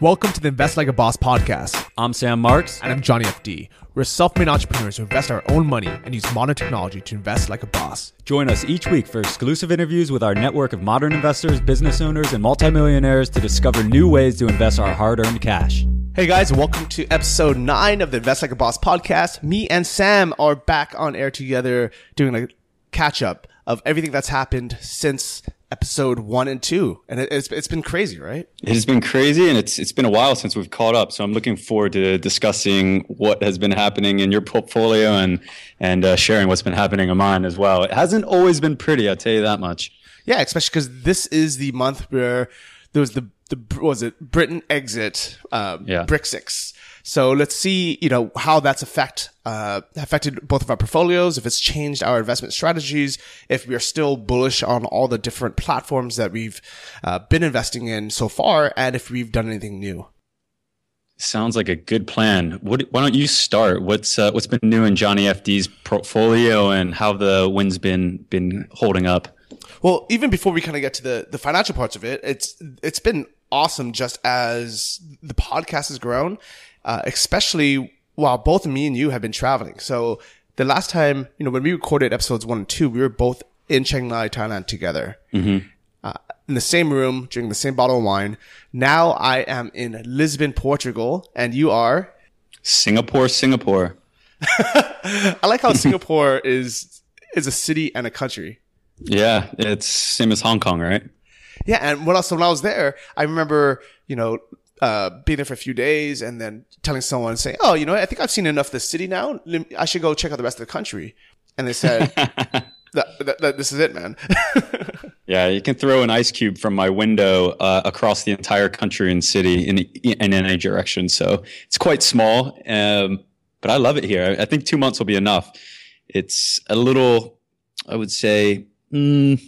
Welcome to the Invest Like a Boss podcast. I'm Sam Marks. And I'm Johnny FD. We're self made entrepreneurs who invest our own money and use modern technology to invest like a boss. Join us each week for exclusive interviews with our network of modern investors, business owners, and multimillionaires to discover new ways to invest our hard earned cash. Hey guys, welcome to episode nine of the Invest Like a Boss podcast. Me and Sam are back on air together doing a catch up of everything that's happened since episode one and two, and it, it's it's been crazy, right? It has been crazy, and it's it's been a while since we've caught up. So I'm looking forward to discussing what has been happening in your portfolio and and uh, sharing what's been happening in mine as well. It hasn't always been pretty, I'll tell you that much. Yeah, especially because this is the month where there was the the was it Britain exit, um, yeah. Brexit so let's see, you know, how that's affect uh, affected both of our portfolios, if it's changed our investment strategies, if we are still bullish on all the different platforms that we've uh, been investing in so far, and if we've done anything new. Sounds like a good plan. What, why don't you start? What's uh, what's been new in Johnny FD's portfolio, and how the wind's been been holding up? Well, even before we kind of get to the the financial parts of it, it's it's been awesome just as the podcast has grown uh, especially while both me and you have been traveling. So the last time, you know, when we recorded episodes one and two, we were both in Chiang Mai, Thailand together. Mm-hmm. Uh, in the same room, drinking the same bottle of wine. Now I am in Lisbon, Portugal, and you are Singapore, Singapore. I like how Singapore is is a city and a country. Yeah, it's same as Hong Kong, right? Yeah, and when else? when I was there, I remember, you know, uh, being there for a few days and then telling someone saying, "Oh, you know, I think I've seen enough of the city now. I should go check out the rest of the country." And they said, that, that, that, "This is it, man." yeah, you can throw an ice cube from my window uh, across the entire country and city in in any direction. So it's quite small, um, but I love it here. I think two months will be enough. It's a little, I would say. Mm,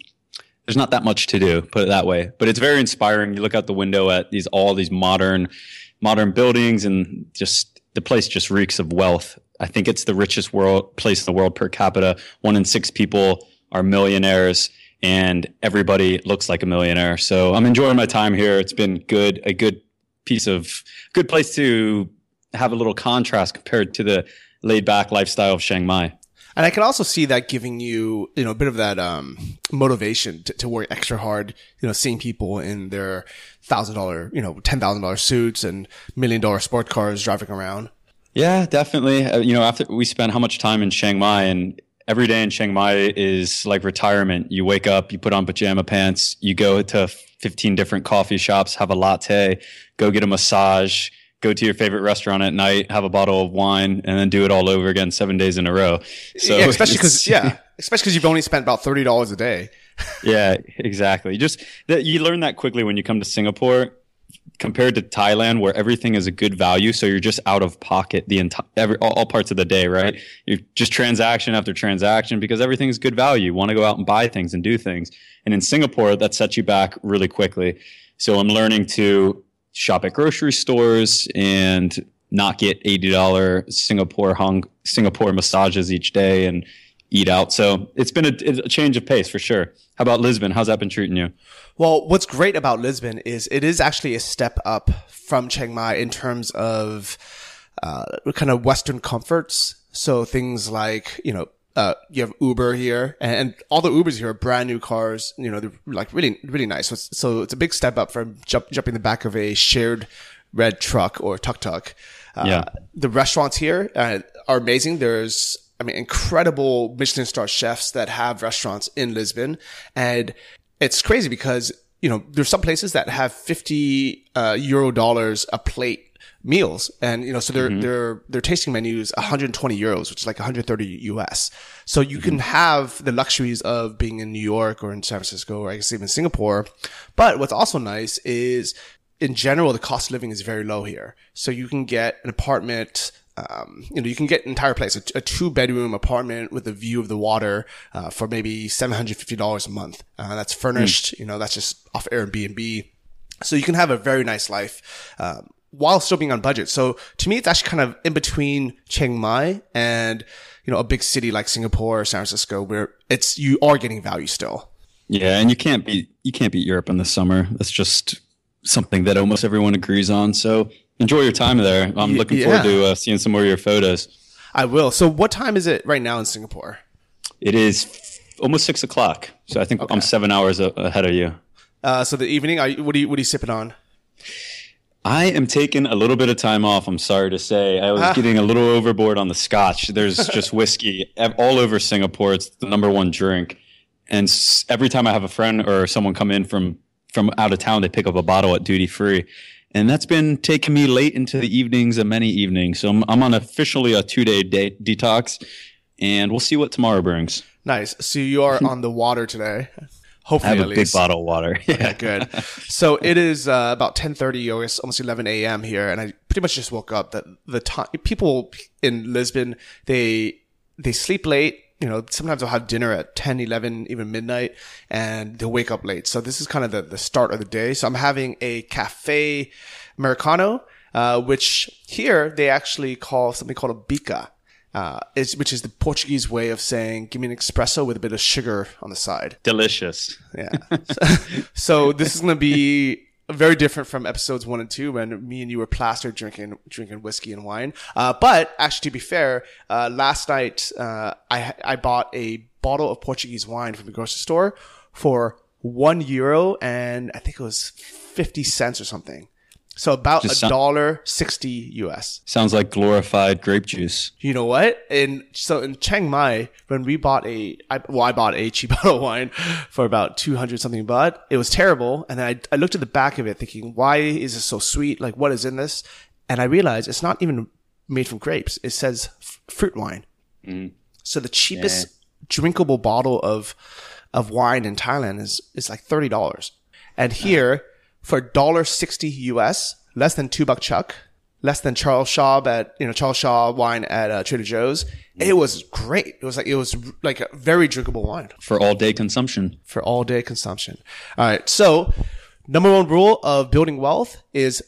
there's not that much to do, put it that way. But it's very inspiring. You look out the window at these all these modern modern buildings and just the place just reeks of wealth. I think it's the richest world place in the world per capita. One in six people are millionaires and everybody looks like a millionaire. So I'm enjoying my time here. It's been good, a good piece of good place to have a little contrast compared to the laid back lifestyle of Chiang Mai. And I can also see that giving you, you know, a bit of that, um, motivation to, to work extra hard, you know, seeing people in their thousand dollar, you know, $10,000 suits and million dollar sport cars driving around. Yeah, definitely. Uh, you know, after we spent how much time in Chiang Mai and every day in Chiang Mai is like retirement. You wake up, you put on pajama pants, you go to 15 different coffee shops, have a latte, go get a massage, go to your favorite restaurant at night, have a bottle of wine, and then do it all over again seven days in a row. So yeah, especially because yeah, especially because you've only spent about thirty dollars a day. yeah, exactly. Just that you learn that quickly when you come to Singapore compared to Thailand, where everything is a good value. So you're just out of pocket the entire every all, all, parts of the day, right? You're just transaction after transaction because everything is good value. You want to go out and buy things and do things. And in Singapore, that sets you back really quickly. So I'm learning to shop at grocery stores and not get $80 Singapore hung Singapore massages each day and eat out. So it's been a, a, change of pace for sure. How about Lisbon? How's that been treating you? Well, what's great about Lisbon is it is actually a step up from Chiang Mai in terms of uh, kind of Western comforts. So things like, you know, uh, you have Uber here, and, all the Ubers here are brand new cars. You know, they're like really, really nice. So it's, so it's a big step up from jump, jumping the back of a shared red truck or tuk tuk. Uh, yeah. The restaurants here uh, are amazing. There's, I mean, incredible Michelin star chefs that have restaurants in Lisbon, and it's crazy because you know there's some places that have 50 uh, euro dollars a plate meals. And, you know, so their, mm-hmm. their, their tasting menu is 120 euros, which is like 130 US. So you mm-hmm. can have the luxuries of being in New York or in San Francisco or I guess even Singapore. But what's also nice is in general, the cost of living is very low here. So you can get an apartment. Um, you know, you can get an entire place, a, a two bedroom apartment with a view of the water, uh, for maybe $750 a month. Uh, that's furnished, you know, that's just off Airbnb. So you can have a very nice life, um, while still being on budget. So to me, it's actually kind of in between Chiang Mai and, you know, a big city like Singapore or San Francisco where it's, you are getting value still. Yeah. And you can't beat, you can't beat Europe in the summer. That's just something that almost everyone agrees on. So enjoy your time there. I'm looking yeah. forward to uh, seeing some more of your photos. I will. So what time is it right now in Singapore? It is almost six o'clock. So I think I'm seven hours ahead of you. Uh, so the evening, are you, what are you, what are you sipping on? I am taking a little bit of time off. I'm sorry to say. I was ah. getting a little overboard on the scotch. There's just whiskey all over Singapore. It's the number one drink. And every time I have a friend or someone come in from from out of town, they pick up a bottle at duty free. And that's been taking me late into the evenings of many evenings. So I'm, I'm on officially a two day de- detox, and we'll see what tomorrow brings. Nice. So you are on the water today. I Hopefully, have at a big least. bottle of water. Yeah, good. So it is uh, about ten thirty, it's almost eleven a.m. here, and I pretty much just woke up. That the time people in Lisbon they they sleep late. You know, sometimes they'll have dinner at 10, 11, even midnight, and they'll wake up late. So this is kind of the, the start of the day. So I'm having a cafe americano, uh, which here they actually call something called a bica. Uh, is, which is the Portuguese way of saying, give me an espresso with a bit of sugar on the side. Delicious. Yeah. so this is going to be very different from episodes one and two when me and you were plastered drinking drinking whiskey and wine. Uh, but actually, to be fair, uh, last night uh, I I bought a bottle of Portuguese wine from the grocery store for one euro and I think it was fifty cents or something. So about a dollar sixty US. Sounds like glorified grape juice. You know what? In so in Chiang Mai, when we bought a, I, well, I bought a cheap bottle of wine for about two hundred something baht. It was terrible, and then I, I looked at the back of it, thinking, why is this so sweet? Like, what is in this? And I realized it's not even made from grapes. It says f- fruit wine. Mm. So the cheapest drinkable bottle of of wine in Thailand is is like thirty dollars, and here for dollar sixty US, less than two buck chuck, less than Charles Shaw at you know Charles Shaw wine at uh, Trader Joe's. It was great. It was like it was like a very drinkable wine for all day consumption. for all day consumption. All right. So, number one rule of building wealth is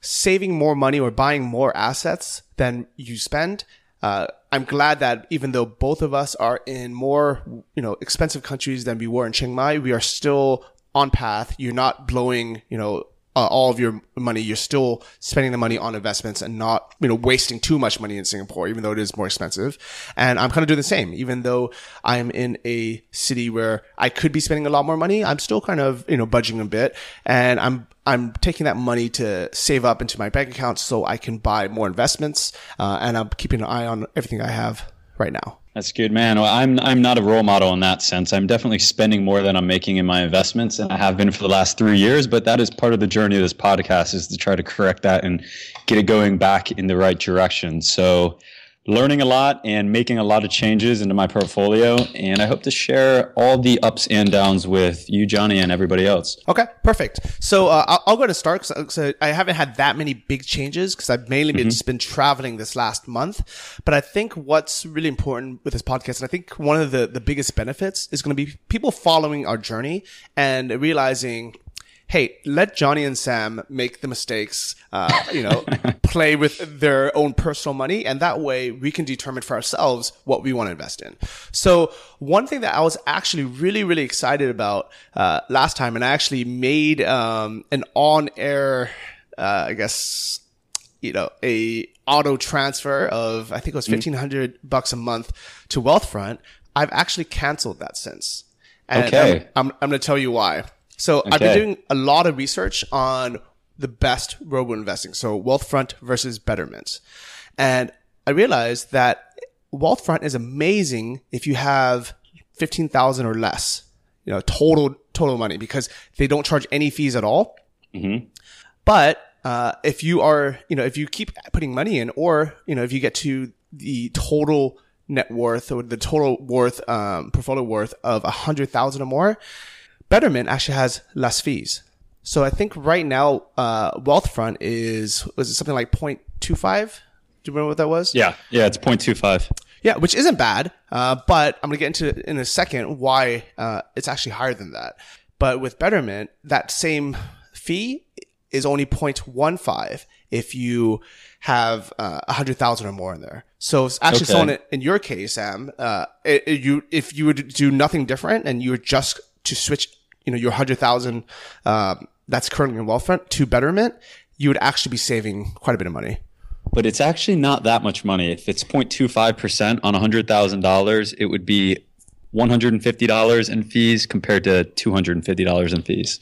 saving more money or buying more assets than you spend. Uh, I'm glad that even though both of us are in more, you know, expensive countries than we were in Chiang Mai, we are still on path. You're not blowing, you know, uh, all of your money. You're still spending the money on investments and not, you know, wasting too much money in Singapore, even though it is more expensive. And I'm kind of doing the same, even though I'm in a city where I could be spending a lot more money. I'm still kind of, you know, budging a bit and I'm, I'm taking that money to save up into my bank account so I can buy more investments. Uh, and I'm keeping an eye on everything I have right now. That's good, man. Well, I'm I'm not a role model in that sense. I'm definitely spending more than I'm making in my investments, and I have been for the last three years. But that is part of the journey of this podcast is to try to correct that and get it going back in the right direction. So, learning a lot and making a lot of changes into my portfolio, and I hope to share all the ups and downs with you, Johnny, and everybody else. Okay, perfect. So uh, I'll, I'll go to start because I haven't had that many big changes because I've mainly been, just been traveling this last month. But I think what's really important with this podcast, and I think one of the, the biggest benefits is going to be people following our journey and realizing, hey, let Johnny and Sam make the mistakes, uh, you know, play with their own personal money. And that way we can determine for ourselves what we want to invest in. So one thing that I was actually really, really excited about, uh, last time, and I actually made, um, an on air, uh, I guess, you know, a auto transfer of, I think it was 1500 bucks a month to Wealthfront. I've actually canceled that since. And Okay. I'm, I'm, I'm going to tell you why. So I've been doing a lot of research on the best robo investing. So Wealthfront versus Betterment. And I realized that Wealthfront is amazing if you have 15,000 or less, you know, total, total money because they don't charge any fees at all. But uh, if you are, you know, if you keep putting money in, or you know, if you get to the total net worth or the total worth, um, portfolio worth of a hundred thousand or more, Betterment actually has less fees. So I think right now, uh, Wealthfront is, was it something like 0.25? Do you remember what that was? Yeah, yeah, it's 0.25. Yeah, which isn't bad. Uh, but I'm going to get into in a second why, uh, it's actually higher than that. But with Betterment, that same fee is only 0.15 if you have uh, a hundred thousand or more in there. So it's actually Okay. someone in- in your case, Sam, uh, it, it- you if you would do nothing different and you were just to switch, you know, your hundred thousand um, that's currently in Wealthfront to Betterment, you would actually be saving quite a bit of money. But it's actually not that much money. If it's 0.25% on $100,000, it would be $150 in fees compared to $250 in fees.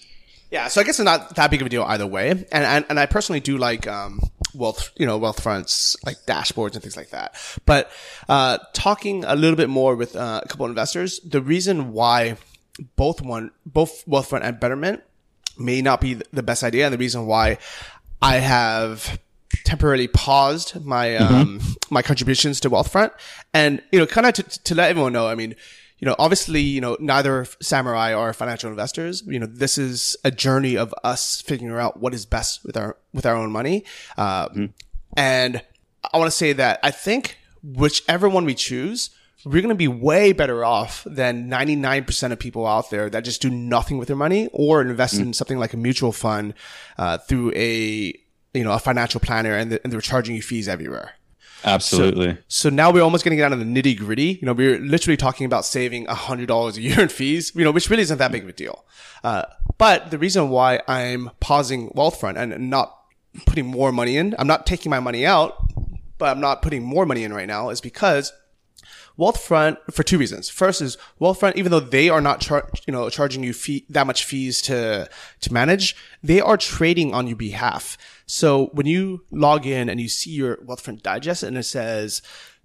Yeah, so I guess it's not that big of a deal either way. And and, and I personally do like um wealth you know, Wealthfront's like dashboards and things like that. But uh talking a little bit more with uh, a couple of investors, the reason why both one both Wealthfront and Betterment may not be the best idea. And the reason why I have temporarily paused my um my contributions to Wealthfront and you know kind of to, to let everyone know I mean you know obviously you know neither samurai are financial investors you know this is a journey of us figuring out what is best with our with our own money. Uh, and I want to say that I think whichever one we choose we're going to be way better off than 99% of people out there that just do nothing with their money or invest in something like a mutual fund uh, through a you know a financial planner and, and they're charging you fees everywhere Absolutely. so now we're almost getting down to the nitty gritty. You know, we're literally talking about saving a hundred dollars a year in fees, you know, which really isn't that big of a deal. Uh, but the reason why I'm pausing Wealthfront and not putting more money in, I'm not taking my money out, but I'm not putting more money in right now is because Wealthfront for two reasons. First is Wealthfront, even though they are not char- you know charging you fee that much fees to to manage, they are trading on your behalf. So when you log in and you see your Wealthfront digest and it says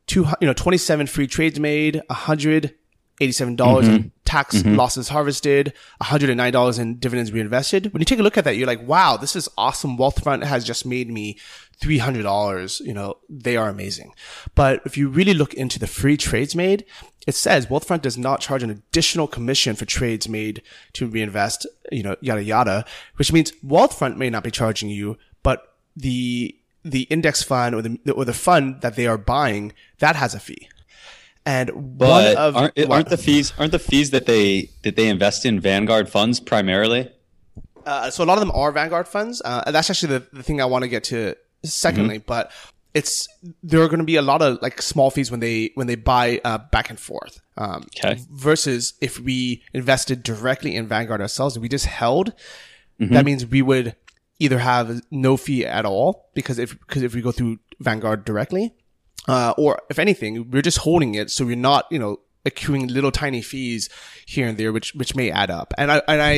two you know 27 free trades made, 187 dollars in mm-hmm. tax mm-hmm. losses harvested, 109 dollars in dividends reinvested. When you take a look at that, you're like, wow, this is awesome. Wealthfront has just made me $300. You know, they are amazing. But if you really look into the free trades made, it says Wealthfront does not charge an additional commission for trades made to reinvest, you know, yada yada, which means Wealthfront may not be charging you, but the the index fund or the or the fund that they are buying that has a fee. And one of aren't, aren't the fees aren't the fees that they that they invest in Vanguard funds primarily? Uh, so a lot of them are Vanguard funds. Uh, that's actually the, the thing I want to get to secondly, but it's, there are going to be a lot of like small fees when they, when they buy, uh, back and forth. Um, Okay. versus if we invested directly in Vanguard ourselves and we just held, that means we would either have no fee at all because if, because if we go through Vanguard directly, uh, or if anything, we're just holding it. So we're not, you know, accruing little tiny fees here and there, which, which may add up. And I, and I,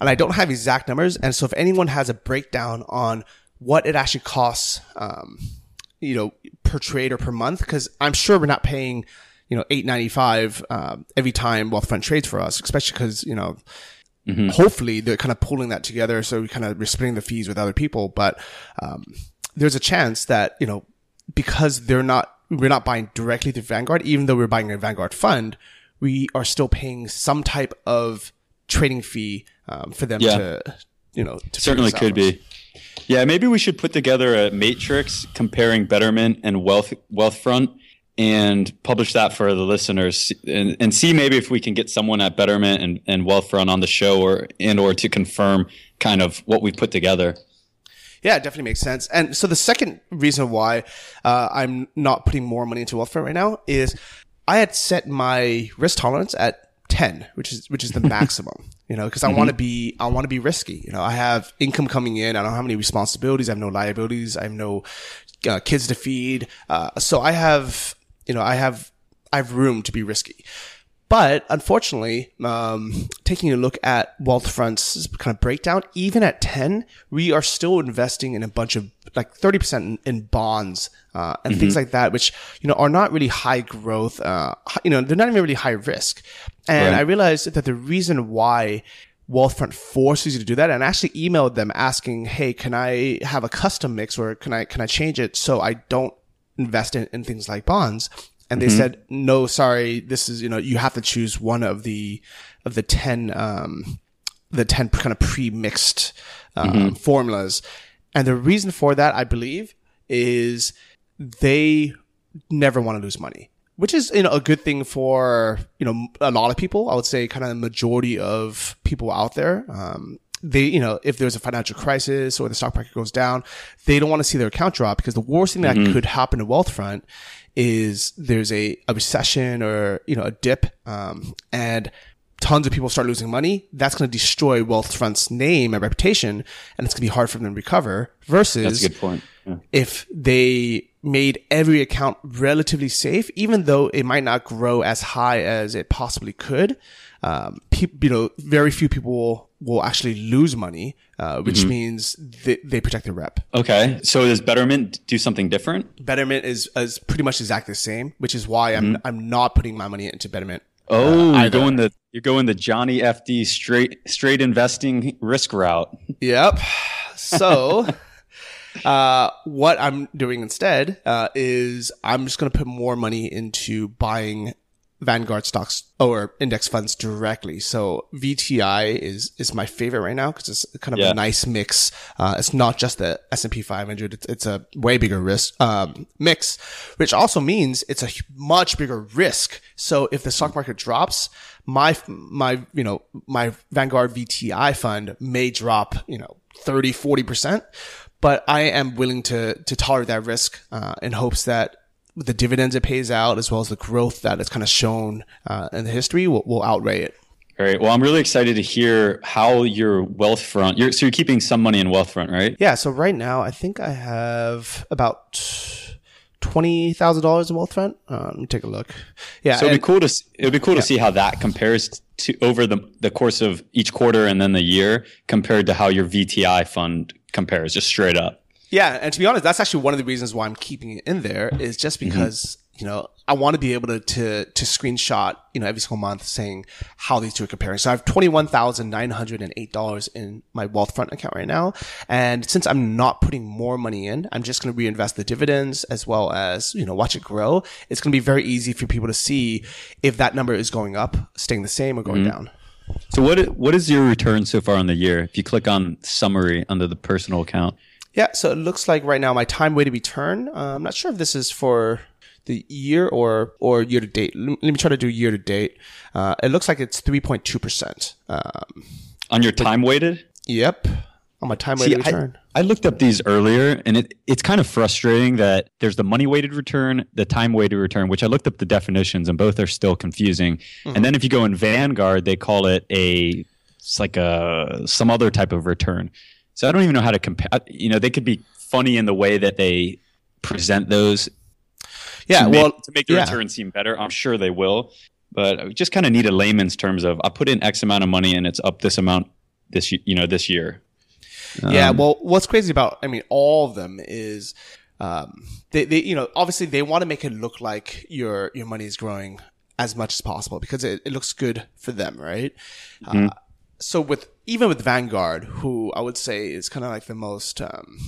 and I don't have exact numbers. And so if anyone has a breakdown on what it actually costs, um, you know, per trade or per month, cause I'm sure we're not paying, you know, eight ninety five, um, every time Wealthfront trades for us, especially cause, you know, hopefully they're kind of pulling that together. So we kind of, we're splitting the fees with other people. But, um, there's a chance that, you know, because they're not, we're not buying directly through Vanguard, even though we're buying a Vanguard fund, we are still paying some type of trading fee, um, for them Yeah. to, you know, to Certainly could be. Yeah, maybe we should put together a matrix comparing Betterment and Wealth Wealthfront and publish that for the listeners and, and see maybe if we can get someone at Betterment and, and Wealthfront on the show or and or to confirm kind of what we put together. Yeah, it definitely makes sense. And so the second reason why uh, I'm not putting more money into Wealthfront right now is I had set my risk tolerance at 10, which is which is the maximum. You know, because I want to be I want to be risky. You know, I have income coming in. I don't have any responsibilities. I have no liabilities. I have no uh, kids to feed. Uh, so I have you know I have I have room to be risky. But unfortunately, um, taking a look at Wealthfront's kind of breakdown, even at 10, we are still investing in a bunch of like 30% in, in bonds, uh, and things like that, which, you know, are not really high growth, uh, you know, they're not even really high risk. And Right. I realized that the reason why Wealthfront forces you to do that, and I actually emailed them asking, Hey, can I have a custom mix or can I, can I change it so I don't invest in, in things like bonds? and they said no sorry this is you know you have to choose one of the of the 10 um the 10 kind of pre-mixed um, formulas. And the reason for that, I believe, is they never want to lose money, which is, you know, a good thing for, you know, a lot of people. I would say kind of the majority of people out there. Um, they, you know, if there's a financial crisis or the stock market goes down, they don't want to see their account drop because the worst thing that could happen to Wealthfront is there's a, a recession or, you know, a dip. Um, and tons of people start losing money. That's going to destroy Wealthfront's name and reputation. And it's going to be hard for them to recover versus That's a good point. Yeah. if they made every account relatively safe, even though it might not grow as high as it possibly could. Um, people, you know, very few people will, will actually lose money, uh, which means they, they protect their rep. Okay. So does Betterment do something different? Betterment is, is pretty much exactly the same, which is why I'm, I'm not putting my money into Betterment. Oh, you're going the you're going the Johnny FD straight straight investing risk route. Yep. So, uh, what I'm doing instead uh, is I'm just going to put more money into buying Vanguard stocks or index funds directly. So VTI is is my favorite right now because it's kind of Yeah. a nice mix. Uh, it's not just the S and P 500. It's, it's a way bigger risk um, mix, which also means it's a much bigger risk. So if the stock market drops, my my you know my Vanguard VTI fund may drop you know 30 40 percent, but I am willing to to tolerate that risk uh, in hopes that the dividends it pays out, as well as the growth that it's kind of shown uh, in the history, will, will outweigh it. All right. Well, I'm really excited to hear how your Wealthfront. You're, so you're keeping some money in Wealthfront, right? Yeah. So right now, I think I have about twenty thousand dollars in Wealthfront. Um, let me take a look. Yeah. So it'd and- be cool to it'd be cool to see how that compares to over the the course of each quarter and then the year compared to how your VTI fund compares, just straight up. Yeah, and to be honest, that's actually one of the reasons why I'm keeping it in there is just because you know I want to be able to, to to screenshot you know every single month saying how these two are comparing. So I have twenty one thousand nine hundred and eight dollars in my Wealthfront account right now, and since I'm not putting more money in, I'm just going to reinvest the dividends as well as you know watch it grow. It's going to be very easy for people to see if that number is going up, staying the same, or going down. So what what is your return so far on the year? If you click on summary under the personal account, Yeah, so it looks like right now my time weighted return. Uh, I'm not sure if this is for the year or or year to date. Let me, try to do year to date. Uh, it looks like it's 3.2 percent. Um, on your time weighted. yep, on my time weighted return. I looked up these earlier, and it, it's kind of frustrating that there's the money weighted return, the time weighted return, which I looked up the definitions, and both are still confusing. And then if you go in Vanguard, they call it a it's like a some other type of return. So I don't even know how to compare. You know, they could be funny in the way that they present those yeah, to, well, make, to make the yeah. return seem better. I'm sure they will, but we just kind of need a layman's terms of I put in X amount of money and it's up this amount this you know this year. Yeah, Um, well, what's crazy about, I mean, all of them is, um, they, they, you know, obviously they want to make it look like your, your money is growing as much as possible because it, it looks good for them, right? Uh, so with, even with Vanguard, who I would say is kind of like the most, um,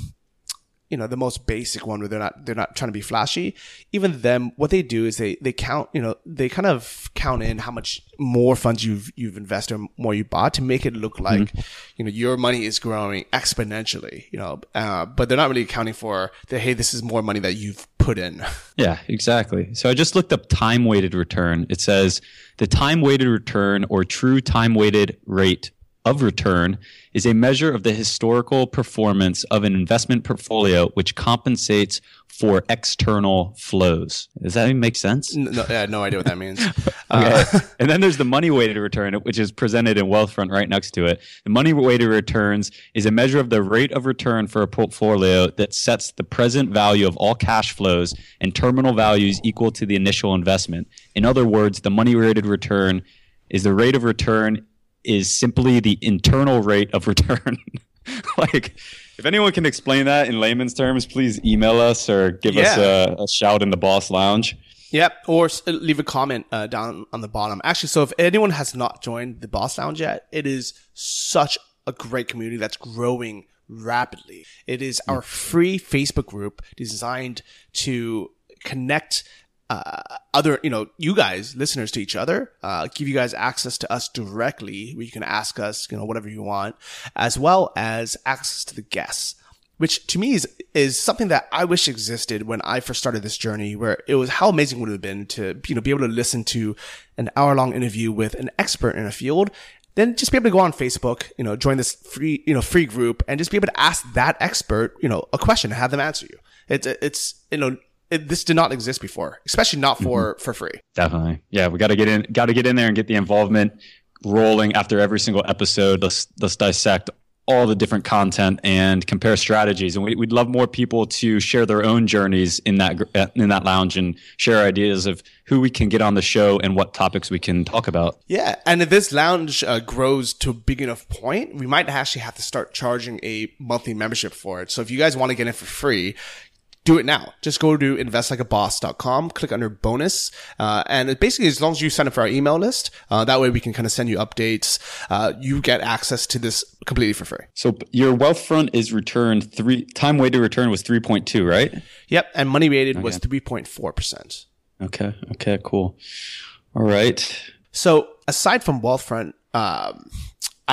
you know, the most basic one where they're not, they're not trying to be flashy. Even them, what they do is they, they count, you know, they kind of count in how much more funds you've, you've invested, or more you bought to make it look like, you know, your money is growing exponentially, you know, uh, but they're not really accounting for that hey, this is more money that you've put in. Yeah, exactly. So I just looked up time weighted return. It says the time weighted return or true time weighted rate of return is a measure of the historical performance of an investment portfolio which compensates for external flows. Does that even make sense? No, yeah, no idea what that means. Uh, okay. and then there's the money weighted return, which is presented in Wealthfront right next to it. The money weighted returns is a measure of the rate of return for a portfolio that sets the present value of all cash flows and terminal values equal to the initial investment. In other words, the money weighted return is the rate of return is simply the internal rate of return. like, if anyone can explain that in layman's terms, please email us or give us a, a shout in the boss lounge. Yep. Or leave a comment uh, down on the bottom. Actually, so if anyone has not joined the Boss Lounge yet, it is such a great community that's growing rapidly. It is our free Facebook group designed to connect uh, other, you know, you guys, listeners to each other, uh, give you guys access to us directly where you can ask us, you know, whatever you want, as well as access to the guests which to me is is something that I wish existed when I first started this journey. Where it was how amazing would it have been to you know be able to listen to an hour long interview with an expert in a field, then just be able to go on Facebook, you know, join this free you know free group, and just be able to ask that expert you know a question and have them answer you. It's it's you know. It, this did not exist before, especially not for mm-hmm. for free. Definitely, yeah. We got to get in, got to get in there and get the involvement rolling after every single episode. Let's let's dissect all the different content and compare strategies. And we, would love more people to share their own journeys in that in that lounge and share ideas of who we can get on the show and what topics we can talk about. Yeah, and if this lounge uh, grows to a big enough point, we might actually have to start charging a monthly membership for it. So if you guys want to get in for free, do it now. Just go to investlikeaboss.com, click under bonus. Uh, and basically, as long as you sign up for our email list, uh, that way we can kind of send you updates. Uh, you get access to this completely for free. So your Wealthfront is returned three, time weighted return was 3.2, right? Yep. And money weighted okay. was 3.4%. Okay. Okay. Cool. All right. So aside from Wealthfront, um,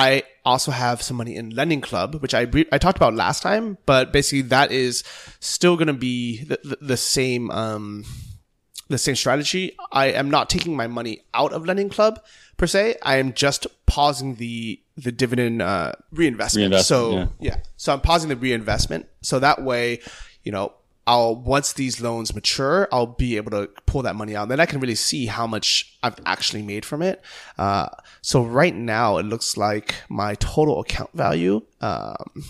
I also have some money in Lending Club, which I I talked about last time, but basically that is still going to be the, the, the, same um, the same strategy. I am not taking my money out of Lending Club per se. I am just pausing the the dividend uh, reinvestment. reinvestment so yeah. yeah, so I'm pausing the reinvestment. So that way, you know, I'll once these loans mature, I'll be able to pull that money out. Then I can really see how much I've actually made from it. Uh, so right now, it looks like my total account value, um,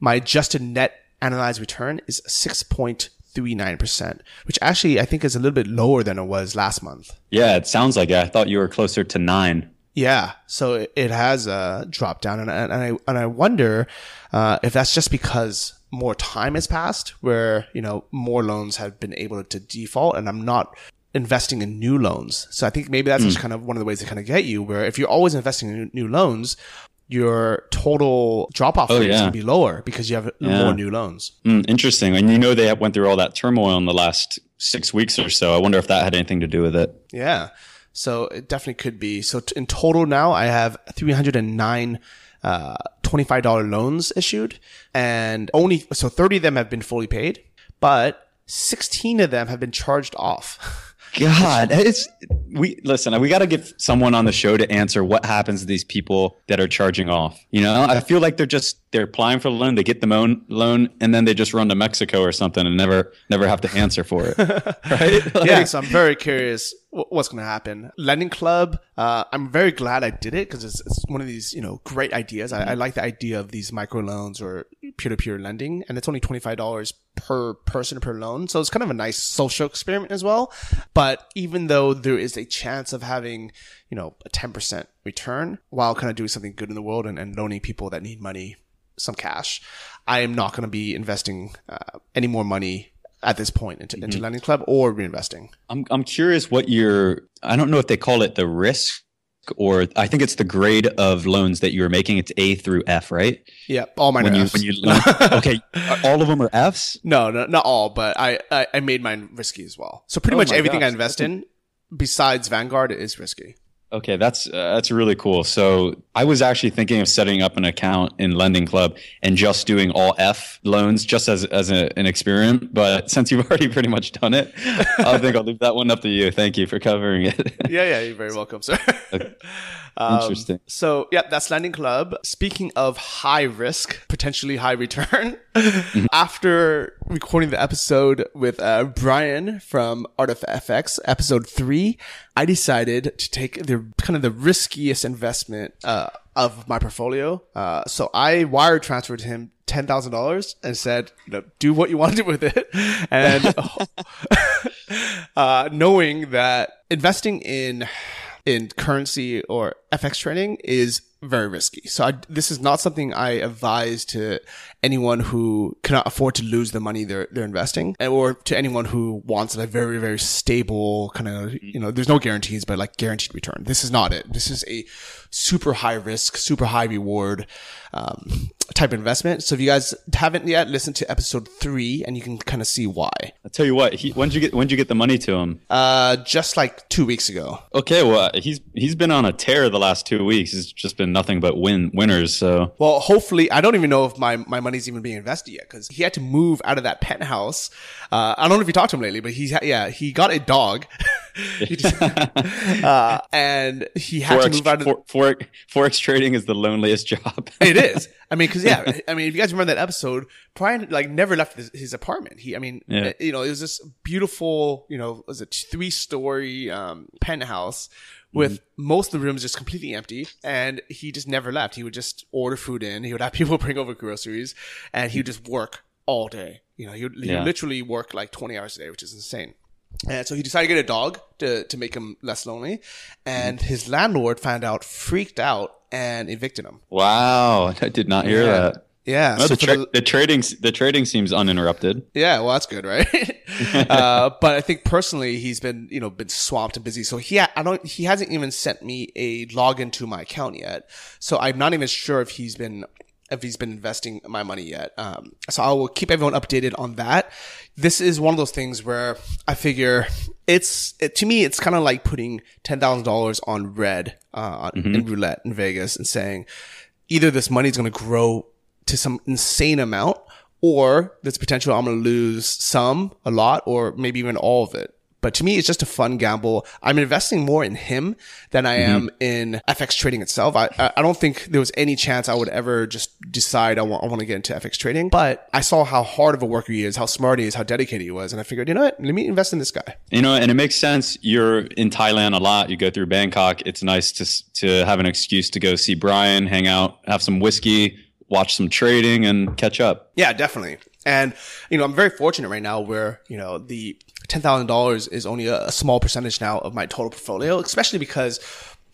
my adjusted net analyzed return is six point three nine percent, which actually I think is a little bit lower than it was last month. Yeah, it sounds like it. I thought you were closer to nine. Yeah, so it, has uh, dropped down, and, and I and I wonder uh, if that's just because more time has passed where, you know, more loans have been able to default and I'm not investing in new loans. So I think maybe that's mm. just kind of one of the ways to kind of get you where if you're always investing in new loans, your total drop off oh, rate yeah. is going to be lower because you have yeah. more new loans. Mm, interesting. And you know, they went through all that turmoil in the last six weeks or so. I wonder if that had anything to do with it. Yeah. So it definitely could be. So t- in total now I have 309 uh, $25 loans issued and only, so 30 of them have been fully paid, but 16 of them have been charged off. God, it's we listen. We got to get someone on the show to answer what happens to these people that are charging off. You know, I feel like they're just they're applying for the loan, they get the loan, loan, and then they just run to Mexico or something and never never have to answer for it. right? Like, yeah. So I'm very curious what's going to happen. Lending Club, uh, I'm very glad I did it because it's, it's, one of these, you know, great ideas. I, I like the idea of these micro loans or peer to peer lending, and it's only $25 per person per loan. So it's kind of a nice social experiment as well. But even though there is a chance of having, you know, a 10% return while kind of doing something good in the world and, and loaning people that need money some cash, I am not going to be investing uh, any more money at this point into, mm-hmm. into lending club or reinvesting. I'm I'm curious what your I don't know if they call it the risk or I think it's the grade of loans that you're making. It's A through F, right? Yeah, all mine when you, Fs. When you, okay, all of them are Fs. No, no, not all, but I, I, I made mine risky as well. So pretty oh much everything gosh. I invest in, besides Vanguard, is risky. Okay, that's uh, that's really cool. So I was actually thinking of setting up an account in Lending Club and just doing all F loans, just as as a, an experiment. But since you've already pretty much done it, I think I'll leave that one up to you. Thank you for covering it. yeah, yeah, you're very welcome, sir. Okay. Um, Interesting. So, yeah, that's Lending Club. Speaking of high risk, potentially high return, mm-hmm. after recording the episode with uh, Brian from Art of FX, episode three, I decided to take the kind of the riskiest investment uh, of my portfolio. Uh, so I wire transferred him ten thousand dollars and said, you know, "Do what you want to do with it," and uh, knowing that investing in in currency or FX trading is very risky. So I, this is not something I advise to anyone who cannot afford to lose the money they're, they're investing or to anyone who wants a very, very stable kind of, you know, there's no guarantees, but like guaranteed return. This is not it. This is a super high risk, super high reward, um, type of investment. So if you guys haven't yet, listen to episode three and you can kind of see why. I'll tell you what. He, when did you get when did you get the money to him? Uh, just like two weeks ago. Okay, well he's he's been on a tear the last two weeks. It's just been nothing but win winners. So Well, hopefully, I don't even know if my, my money's even being invested yet because he had to move out of that penthouse. Uh, I don't know if you talked to him lately, but he's, yeah, he got a dog. Uh, and he had to move out of, for, forex, forex trading is the loneliest job. it is. I mean, cause yeah, I mean, if you guys remember that episode, Brian like never left his, his apartment. He, I mean, Yeah. you know, it was this beautiful, you know, was a three story, um, penthouse with most of the rooms just completely empty. And he just never left. He would just order food in. He would have people bring over groceries and he would just work all day. You know, he would, he would Yeah. literally work like 20 hours a day, which is insane. And so he decided to get a dog to, to make him less lonely. And his landlord found out, freaked out, and evicted him. wow, I did not hear Yeah. that. Yeah. No, so the, tra- the- the trading the trading seems uninterrupted. Yeah, well, that's good, right? uh, but I think personally, he's been, you know, been swamped and busy. So he, ha- I don't, he hasn't even sent me a login to my account yet. So I'm not even sure if he's been, if he's been investing my money yet. Um, so I will keep everyone updated on that. This is one of those things where I figure it's, it, to me, it's kind of like putting $10,000 on red, uh, in roulette in Vegas and saying either this money is going to grow to some insane amount or there's potential I'm going to lose some, a lot, or maybe even all of it. But to me, it's just a fun gamble. I'm investing more in him than I mm-hmm. am in FX trading itself. I, I I don't think there was any chance I would ever just decide I want, I want to get into FX trading. But I saw how hard of a worker he is, how smart he is, how dedicated he was. And I figured, you know what? Let me invest in this guy. You know, and it makes sense. You're in Thailand a lot. You go through Bangkok. It's nice to to have an excuse to go see Brian, hang out, have some whiskey, watch some trading, and catch up. Yeah, definitely. And, you know, I'm very fortunate right now where, you know, the $10,000 is only a, a small percentage now of my total portfolio, especially because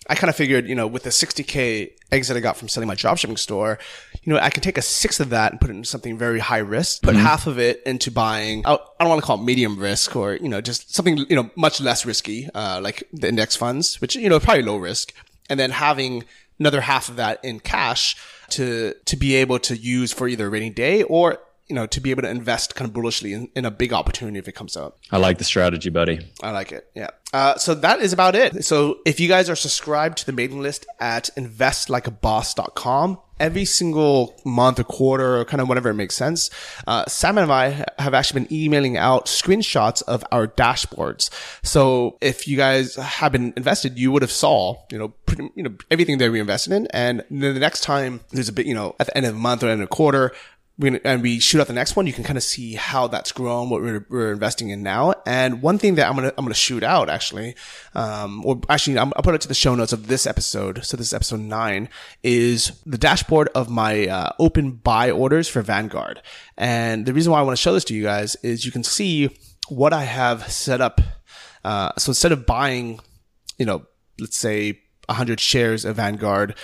I kind of figured, you know, with the 60K exit I got from selling my dropshipping store, you know, I can take a sixth of that and put it into something very high risk, put half of it into buying, I I don't want to call it medium risk or, you know, just something, you know, much less risky, uh, like the index funds, which, you know, probably low risk. And then having another half of that in cash to, to be able to use for either a rainy day or, you know, to be able to invest kind of bullishly in, in a big opportunity if it comes up. I like the strategy, buddy. I like it. Yeah. Uh, so that is about it. So if you guys are subscribed to the mailing list at investlikeaboss.com, every single month or quarter or kind of whatever it makes sense, uh, Sam and I have actually been emailing out screenshots of our dashboards. So if you guys have been invested, you would have saw, you know, pretty, you know, everything that we invested in. And then the next time there's a bit, you know, at the end of the month or end of the quarter, and we shoot out the next one, you can kind of see how that's grown, what we're, we're investing in now. And one thing that I'm gonna I'm gonna shoot out actually, um, or actually I'm, I'll put it to the show notes of this episode. So this is episode nine is the dashboard of my uh, open buy orders for Vanguard. And the reason why I want to show this to you guys is you can see what I have set up. Uh, so instead of buying, you know, let's say 100 shares of Vanguard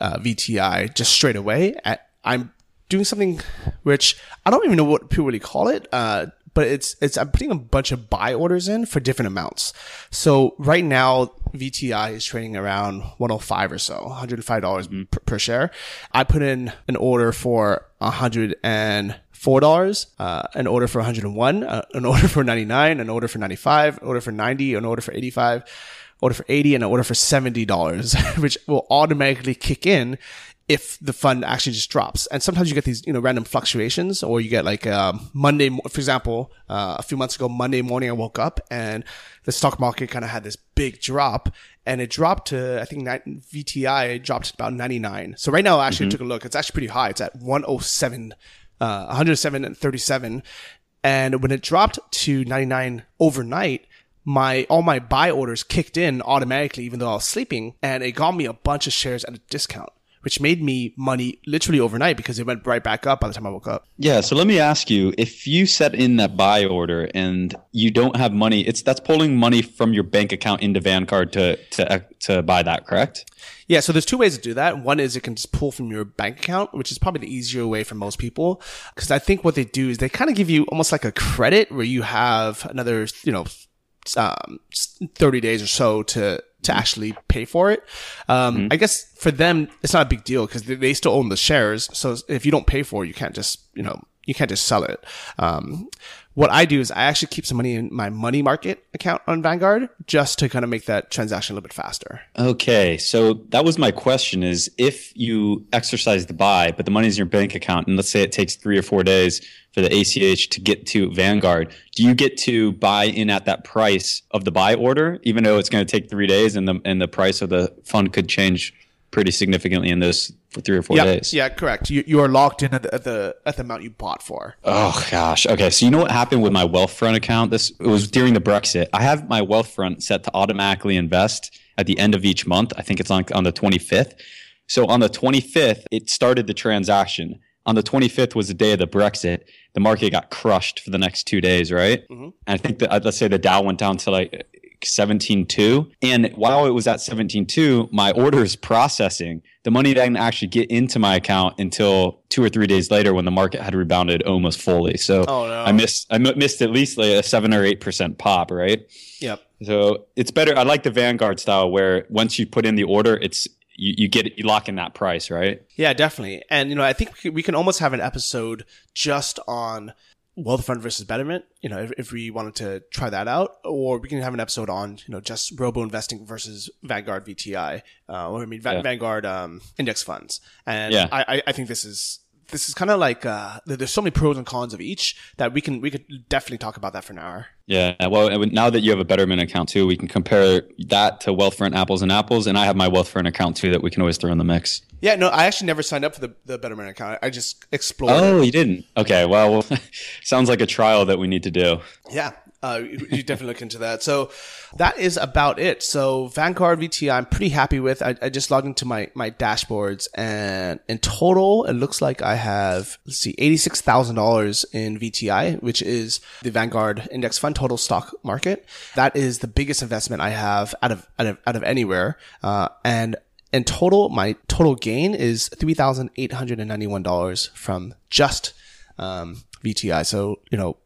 uh, VTI just straight away, at, I'm doing something which I don't even know what people really call it. Uh, but it's, it's, I'm putting a bunch of buy orders in for different amounts. So right now, VTI is trading around 105 or so, $105 per, per share. I put in an order for 104 dollars, uh, an order for 101, uh, an order for 99, an order for 95, an order for 90, an order for 85, order for 80, and an order for 70 dollars, which will automatically kick in if the fund actually just drops. And sometimes you get these, you know, random fluctuations, or you get like um, Monday, for example, uh, a few months ago, Monday morning, I woke up and the stock market kind of had this big drop, and it dropped to I think VTI dropped to about 99. So right now, I actually took a look. It's actually pretty high. It's at 107, uh, 107 and 37. And when it dropped to 99 overnight, my all my buy orders kicked in automatically, even though I was sleeping, and it got me a bunch of shares at a discount, which made me money literally overnight because it went right back up by the time I woke up. Yeah. So let me ask you, if you set in that buy order and you don't have money, it's that's pulling money from your bank account into Vanguard to to to buy that, correct? Yeah, so there's two ways to do that. One is it can just pull from your bank account, which is probably the easier way for most people. Cause I think what they do is they kind of give you almost like a credit where you have another, you know, um, 30 days or so to, to actually pay for it. Um, mm-hmm. I guess for them, it's not a big deal because they, they, still own the shares. So if you don't pay for it, you can't just, you know, you can't just sell it. Um, what I do is I actually keep some money in my money market account on Vanguard just to kind of make that transaction a little bit faster. Okay. So that was my question is if you exercise the buy, but the money's in your bank account, and let's say it takes three or four days for the ACH to get to Vanguard, do you get to buy in at that price of the buy order, even though it's going to take three days and the, and the price of the fund could change pretty significantly in those for three or four days. Yeah, correct. You you are locked in at the, at the at the amount you bought for. Oh gosh. Okay. So you know what happened with my Wealthfront account? This it was during the Brexit. I have my Wealthfront set to automatically invest at the end of each month. I think it's on on the 25th. So on the 25th, it started the transaction. On the 25th was the day of the Brexit. The market got crushed for the next two days, right? Mm-hmm. And I think that let's say the Dow went down to like 17.2. And while it was at 17.2, my orders processing, the money didn't actually get into my account until two or three days later when the market had rebounded almost fully. So oh, no. I missed, I missed at least like a seven or 8% pop, right? Yep. So it's better. I like the Vanguard style where once you put in the order, it's, you, you get you lock in that price, right? Yeah, definitely. And you know, I think we can almost have an episode just on Wealthfront versus Betterment, you know, if, if, we wanted to try that out, or we can have an episode on, you know, just robo investing versus Vanguard VTI, uh, or I mean, Va- yeah. Vanguard um, index funds. And yeah. I, I think this is this is kind of like uh, there's so many pros and cons of each that we can we could definitely talk about that for an hour. Yeah, well, now that you have a Betterment account too, we can compare that to Wealthfront apples and apples, and I have my Wealthfront account too that we can always throw in the mix. Yeah, no, I actually never signed up for the, the Betterment account. I just explored. Oh, it. you didn't? Okay, well, sounds like a trial that we need to do. Yeah, uh, you definitely look into that. So that is about it. So Vanguard VTI, I'm pretty happy with. I, I, just logged into my, my dashboards and in total, it looks like I have, let's see, $86,000 in VTI, which is the Vanguard index fund total stock market. That is the biggest investment I have out of, out of, out of anywhere. Uh, and in total, my total gain is $3,891 from just, um, VTI. So, you know,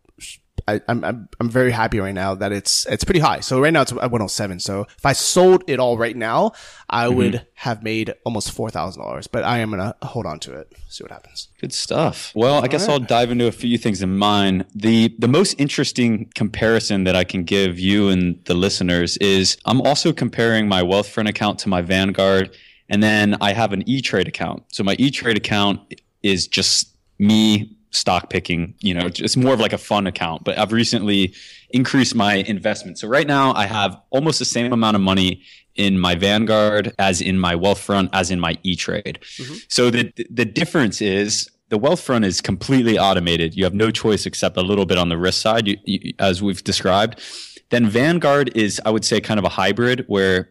I, am I'm I'm very happy right now that it's it's pretty high. So right now it's at 107. So if I sold it all right now, I mm-hmm. would have made almost four thousand dollars. But I am gonna hold on to it, see what happens. Good stuff. Well, all I guess right. I'll dive into a few things in mine. The the most interesting comparison that I can give you and the listeners is I'm also comparing my Wealthfront account to my Vanguard, and then I have an E Trade account. So my E Trade account is just me stock picking, you know, it's more of like a fun account, but I've recently increased my investment. So right now I have almost the same amount of money in my Vanguard as in my Wealthfront as in my E-Trade. Mm-hmm. So the the difference is the Wealthfront is completely automated. You have no choice except a little bit on the risk side, you, you, as we've described. Then Vanguard is, I would say, kind of a hybrid where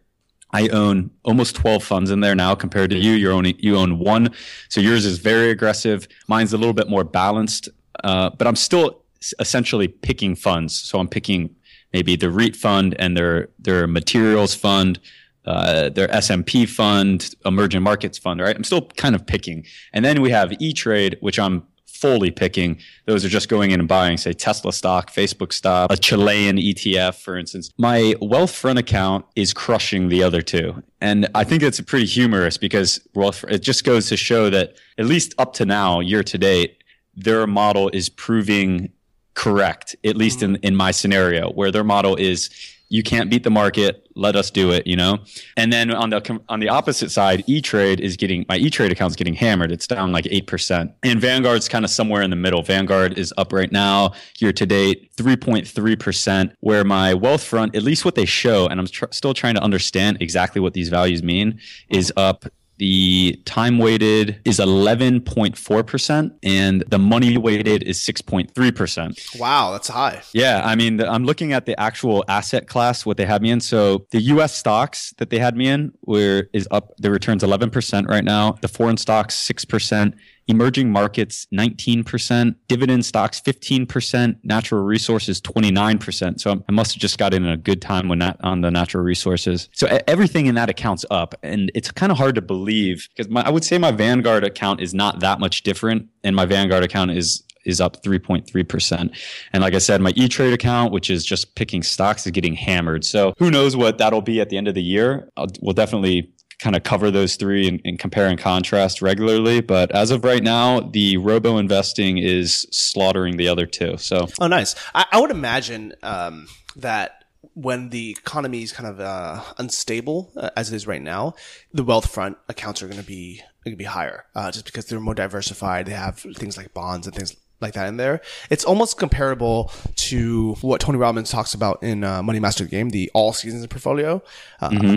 I own almost 12 funds in there now compared to you. You own you own one, so yours is very aggressive. Mine's a little bit more balanced, uh, but I'm still essentially picking funds. So I'm picking maybe the REIT fund and their their materials fund, uh, their S&P fund, emerging markets fund. Right, I'm still kind of picking, and then we have E Trade, which I'm fully picking. Those are just going in and buying, say, Tesla stock, Facebook stock, a Chilean ETF, for instance. My Wealthfront account is crushing the other two. And I think it's pretty humorous because Wealth, it just goes to show that at least up to now, year to date, their model is proving correct, at least in, mm-hmm. in my scenario, where their model is you can't beat the market. Let us do it, you know? And then on the, on the opposite side, E-Trade is getting, my E-Trade account is getting hammered. It's down like 8%. And Vanguard's kind of somewhere in the middle. Vanguard is up right now, year to date, 3.3%, where my Wealthfront, at least what they show, and I'm tr- still trying to understand exactly what these values mean, is up the time weighted is 11.4%, and the money weighted is 6.3%. Wow, that's high. Yeah, I mean, I'm looking at the actual asset class, what they had me in. So the US stocks that they had me in were is up, the returns 11% right now. The foreign stocks, 6% emerging markets 19%, dividend stocks 15%, natural resources 29%. So I must have just got in at a good time when that on the natural resources. So everything in that account's up and it's kind of hard to believe because I would say my Vanguard account is not that much different and my Vanguard account is is up 3.3%. And like I said, my E-Trade account, which is just picking stocks, is getting hammered. So who knows what that'll be at the end of the year? I'll, we'll definitely kind of cover those three and, and, compare and contrast regularly. But as of right now, the robo investing is slaughtering the other two. So, oh, nice. I, I would imagine um, that when the economy is kind of uh, unstable uh, as it is right now, the Wealthfront accounts are going to be going to be higher, uh, just because they're more diversified. They have things like bonds and things like that in there. It's almost comparable to what Tony Robbins talks about in uh, Money Master Game, the all seasons portfolio. Uh, mm-hmm.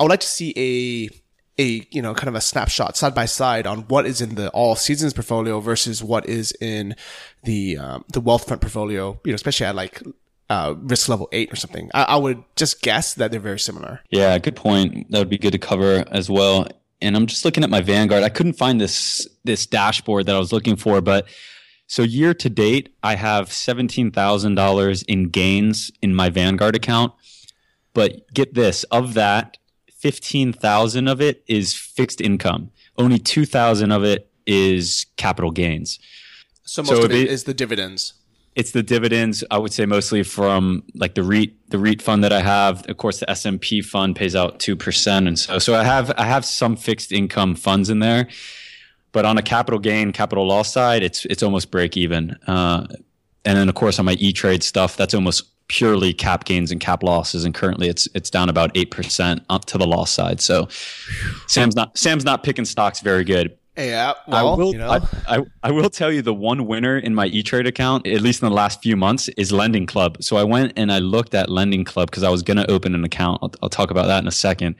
I would like to see a a you know kind of a snapshot side by side on what is in the all seasons portfolio versus what is in the um, the Wealthfront portfolio. You know, especially at like uh, risk level eight or something. I, I, would just guess that they're very similar. Yeah, good point. That would be good to cover as well. And I'm just looking at my Vanguard. I couldn't find this this dashboard that I was looking for, but so year to date, I have seventeen thousand dollars in gains in my Vanguard account. But get this, of that, 15,000 of it is fixed income. Only 2,000 of it is capital gains. So most so of it is the dividends. It's the dividends. I would say mostly from like the REIT, the REIT fund that I have. Of course, the S and P fund pays out two percent, and so so I have I have some fixed income funds in there, but on a capital gain, capital loss side, it's it's almost break even. Uh, and then of course on my E Trade stuff, that's almost purely cap gains and cap losses, and currently it's it's down about eight percent up to the loss side. So Sam's not Sam's not picking stocks very good. Yeah, well, I will. You know. I, I, I, will tell you the one winner in my E Trade account, at least in the last few months, is Lending Club. So I went and I looked at Lending Club because I was going to open an account. I'll, I'll talk about that in a second.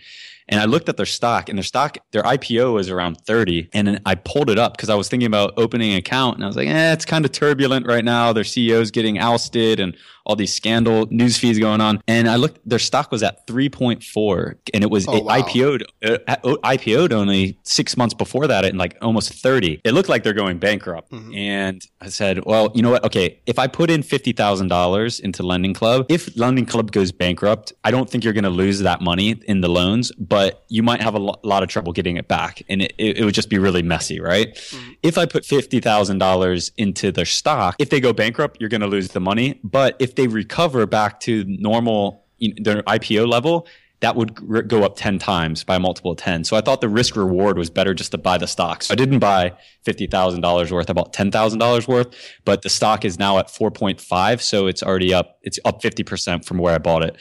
And I looked at their stock and their stock, their IPO is around 30. And I pulled it up because I was thinking about opening an account and I was like, eh, it's kind of turbulent right now. Their CEO's getting ousted and all these scandal news feeds going on. And I looked, their stock was at 3.4 and it was oh, it wow. IPO'd, uh, IPO'd only six months before that at like almost 30. It looked like they're going bankrupt. Mm-hmm. And I said, well, you know what? Okay. If I put in $50,000 into Lending Club, if Lending Club goes bankrupt, I don't think you're going to lose that money in the loans, but you might have a lo- lot of trouble getting it back. And it, it, it would just be really messy, right? Mm-hmm. If I put $50,000 into their stock, if they go bankrupt, you're going to lose the money. But if if they recover back to normal their IPO level, that would go up 10 times by a multiple of 10. So I thought the risk reward was better just to buy the stock. So I didn't buy $50,000 worth, about $10,000 worth, but the stock is now at 4.5. So it's already up, it's up 50% from where I bought it.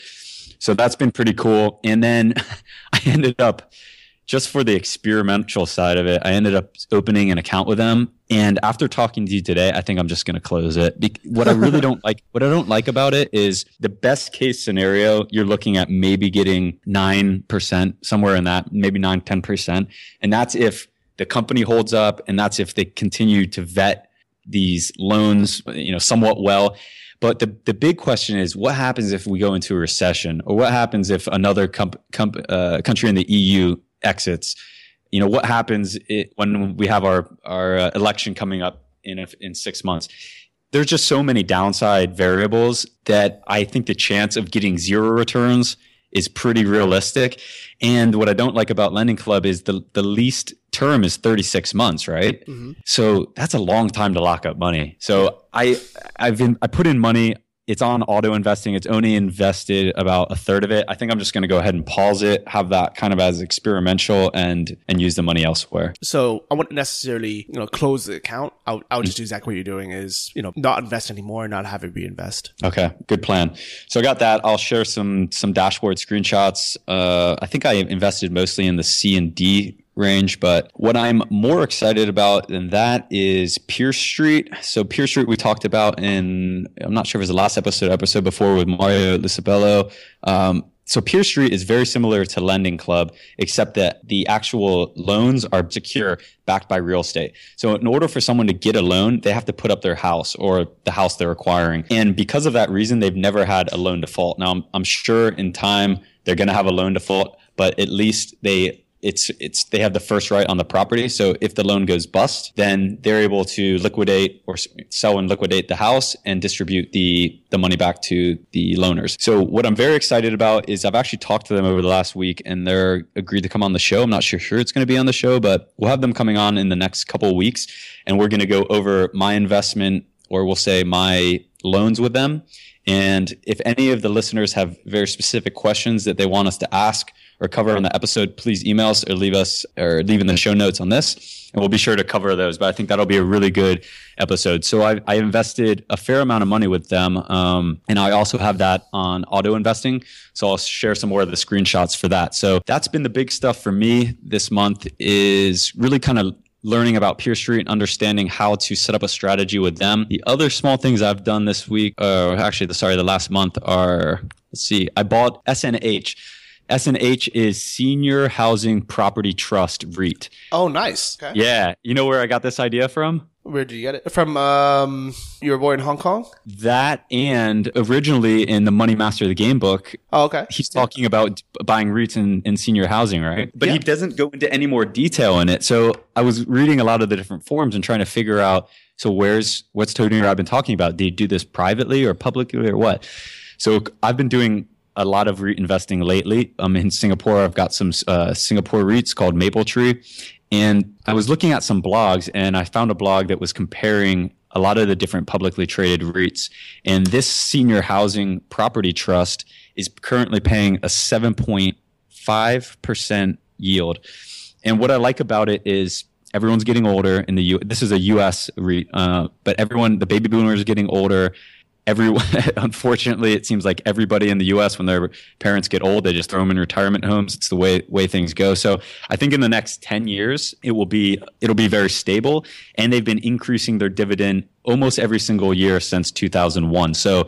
So that's been pretty cool. And then I ended up just for the experimental side of it, I ended up opening an account with them. And after talking to you today, I think I'm just going to close it. Be- what I really don't like, what I don't like about it is the best case scenario, you're looking at maybe getting 9%, somewhere in that, maybe 9, 10%. And that's if the company holds up and that's if they continue to vet these loans, you know, somewhat well. But the, the big question is what happens if we go into a recession or what happens if another comp, comp, uh, country in the EU exits. You know, what happens it, when we have our, our uh, election coming up in, a, in six months? There's just so many downside variables that I think the chance of getting zero returns is pretty realistic. And what I don't like about Lending Club is the, the least term is 36 months, right? Mm-hmm. So that's a long time to lock up money. So I, I've been, I put in money it's on auto investing. It's only invested about a third of it. I think I'm just going to go ahead and pause it, have that kind of as experimental, and and use the money elsewhere. So I wouldn't necessarily you know close the account. I would, I would just do exactly what you're doing is you know not invest anymore, not have it reinvest. Okay, good plan. So I got that. I'll share some some dashboard screenshots. Uh, I think I invested mostly in the C and D range. But what I'm more excited about than that is PeerStreet. So PeerStreet we talked about in I'm not sure if it was the last episode, episode before with Mario Lisabello. Um, So Peer Street is very similar to Lending Club, except that the actual loans are secure, backed by real estate. So in order for someone to get a loan, they have to put up their house or the house they're acquiring. And because of that reason, they've never had a loan default. Now I'm, I'm sure in time they're going to have a loan default, but at least they it's it's they have the first right on the property. So if the loan goes bust, then they're able to liquidate or sell and liquidate the house and distribute the the money back to the loaners. So what I'm very excited about is I've actually talked to them over the last week and they're agreed to come on the show. I'm not sure sure it's going to be on the show, but we'll have them coming on in the next couple weeks and we're going to go over my investment or we'll say my loans with them. And if any of the listeners have very specific questions that they want us to ask or cover on the episode, please email us or leave us or leave in the show notes on this. And we'll be sure to cover those. But I think that'll be a really good episode. So I, I invested a fair amount of money with them. Um, and I also have that on auto investing. So I'll share some more of the screenshots for that. So that's been the big stuff for me this month is really kind of learning about Peer Street and understanding how to set up a strategy with them. The other small things I've done this week, or actually, the, sorry, the last month are, let's see, I bought SNH. SNH is Senior Housing Property Trust REIT. Oh, nice. Okay. Yeah. You know where I got this idea from? Where did you get it? From um, your boy in Hong Kong? That and originally in the Money Master of the Game book. Oh, okay. He's talking about buying REITs in, in senior housing, right? But yeah. he doesn't go into any more detail in it. So I was reading a lot of the different forums and trying to figure out so where's what's Tony Robbins talking about? Do you do this privately or publicly or what? So I've been doing a lot of REIT investing lately. I'm in Singapore. I've got some uh, Singapore REITs called MapleTree. And I was looking at some blogs and I found a blog that was comparing a lot of the different publicly traded REITs. And this senior housing property trust is currently paying a 7.5% yield. And what I like about it is everyone's getting older in the U. This is a U.S. REIT, uh, but everyone, the baby boomers, getting older everyone unfortunately it seems like everybody in the US when their parents get old they just throw them in retirement homes. It's the way way things go. So I think in the next 10 years it will be it'll be very stable and they've been increasing their dividend almost every single year since 2001 so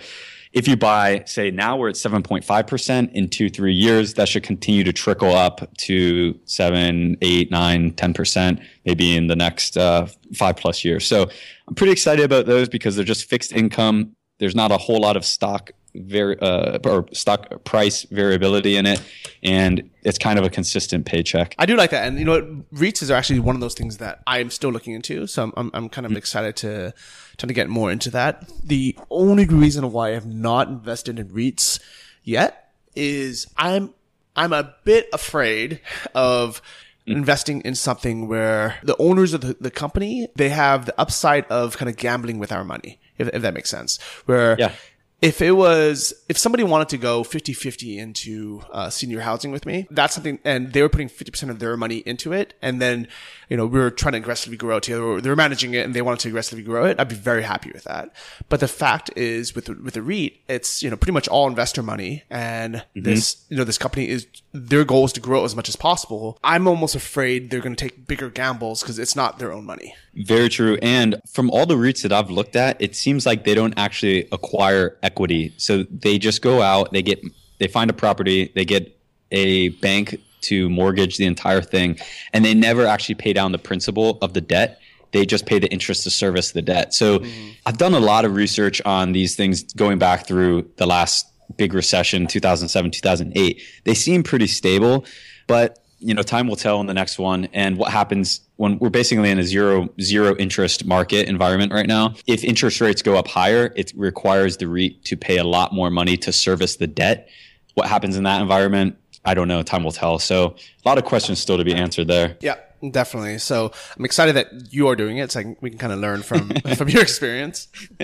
if you buy, say now we're at 7.5% in two, three years, that should continue to trickle up to seven, eight, nine, 10%, maybe in the next uh, five plus years. So I'm pretty excited about those because they're just fixed income there's not a whole lot of stock very uh, or stock price variability in it, and it's kind of a consistent paycheck. I do like that, and you know, what? REITs is actually one of those things that I am still looking into. So I'm I'm, I'm kind of mm-hmm. excited to trying to get more into that. The only reason why I have not invested in REITs yet is I'm I'm a bit afraid of mm. investing in something where the owners of the, the company they have the upside of kind of gambling with our money if, if that makes sense. Where yeah. if it was, if somebody wanted to go 50 50 into uh, senior housing with me, that's something, and they were putting 50% of their money into it. And then, you know, we were trying to aggressively grow it together, they were managing it and they wanted to aggressively grow it. I'd be very happy with that. But the fact is with with the REIT, it's, you know, pretty much all investor money. And mm-hmm. this, you know, this company is, their goal is to grow as much as possible. I'm almost afraid they're going to take bigger gambles because it's not their own money. Very true. And from all the REITs that I've looked at, it seems like they don't actually acquire equity. So they just go out, they get, they find a property, they get a bank to mortgage the entire thing, and they never actually pay down the principal of the debt. They just pay the interest to service the debt. So mm-hmm. I've done a lot of research on these things going back through the last big recession, 2007, 2008. They seem pretty stable, but you know, time will tell in the next one. And what happens when we're basically in a zero zero interest market environment right now. If interest rates go up higher, it requires the REIT to pay a lot more money to service the debt. What happens in that environment? I don't know. Time will tell. So a lot of questions still to be answered there. Yeah. Definitely. So I'm excited that you are doing it, so we can kind of learn from from your experience.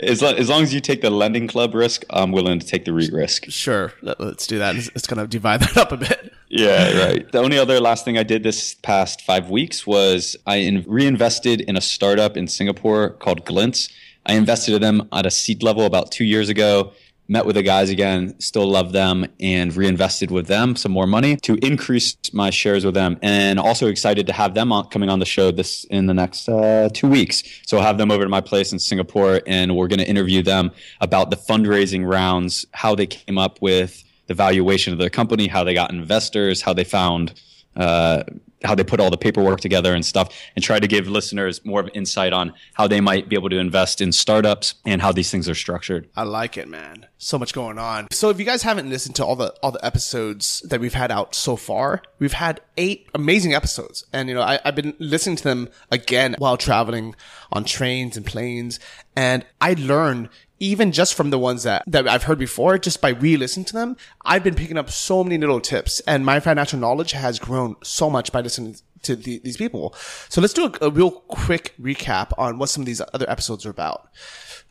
as, long, as long as you take the Lending Club risk, I'm willing to take the REIT risk. Sure, Let, us do that. Let's, let's kind of divide that up a bit. Yeah, right. The only other last thing I did this past five weeks was I in, reinvested in a startup in Singapore called Glints. I invested in them at a seed level about two years ago met with the guys again, still love them, and reinvested with them some more money to increase my shares with them. And also excited to have them on, coming on the show this in the next uh, two weeks. So I'll have them over to my place in Singapore, and we're going to interview them about the fundraising rounds, how they came up with the valuation of the company, how they got investors, how they found uh, how they put all the paperwork together and stuff, and try to give listeners more of insight on how they might be able to invest in startups and how these things are structured. I like it, man. So much going on. So if you guys haven't listened to all the all the episodes that we've had out so far, we've had eight amazing episodes, and you know I, I've been listening to them again while traveling on trains and planes, and I learn even just from the ones that, that I've heard before, just by re-listening to them, I've been picking up so many little tips and my financial knowledge has grown so much by listening to the, these people. So let's do a, a, real quick recap on what some of these other episodes are about.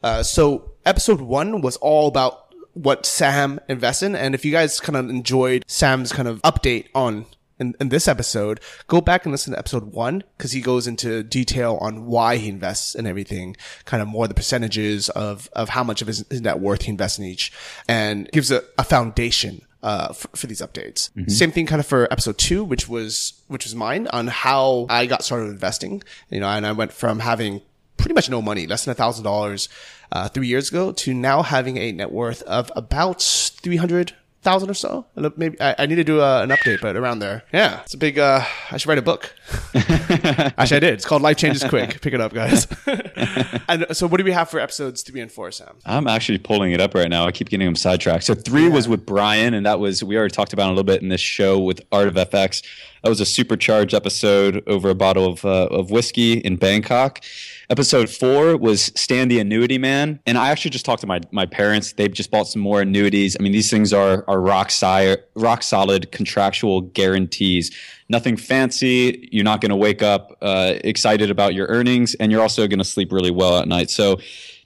Uh, so episode one was all about what Sam invests in. And if you guys kind of enjoyed Sam's kind of update on in, in this episode, go back and listen to episode one because he goes into detail on why he invests in everything, kind of more the percentages of, of how much of his, his net worth he invests in each and gives a, a foundation uh, for, for, these updates. Mm-hmm. Same thing kind of for episode two, which was, which was mine on how I got started investing, you know, and I went from having pretty much no money, less than a thousand dollars, uh, three years ago to now having a net worth of about 300 thousand or so. Maybe I, I, need to do a, uh, an update, but around there. Yeah, it's a big. Uh, I should write a book. Actually, I did. It's called Life Changes Quick. Pick it up, guys. and so, what do we have for episodes three and four, Sam? I'm actually pulling it up right now. I keep getting them sidetracked. So three yeah. was with Brian, and that was we already talked about a little bit in this show with Art of FX. That was a supercharged episode over a bottle of uh, of whiskey in Bangkok. Episode four was Stan the Annuity Man. And I actually just talked to my, my parents. They've just bought some more annuities. I mean, these things are, are rock, si- rock solid contractual guarantees. Nothing fancy. You're not going to wake up uh, excited about your earnings, and you're also going to sleep really well at night. So,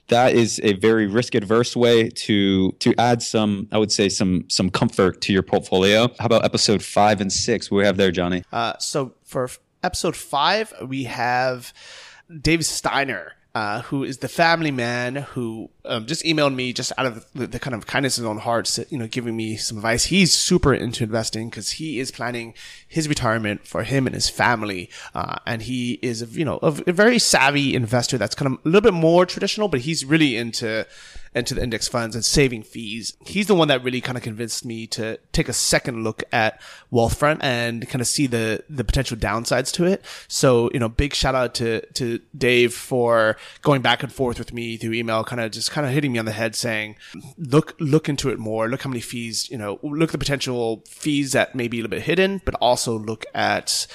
that is a very risk adverse way to to add some i would say some some comfort to your portfolio how about episode five and six what we have there johnny uh, so for episode five we have Dave Steiner, uh, who is the family man who um, just emailed me just out of the, the, kind of kindness of his own heart, you know, giving me some advice. He's super into investing because he is planning his retirement for him and his family. Uh, and he is, a, you know, a, a very savvy investor that's kind of a little bit more traditional, but he's really into into the index funds and saving fees. He's the one that really kind of convinced me to take a second look at Wealthfront and kind of see the, the potential downsides to it. So, you know, big shout out to, to Dave for going back and forth with me through email, kind of just kind of hitting me on the head saying, look, look into it more. Look how many fees, you know, look at the potential fees that may be a little bit hidden, but also look at,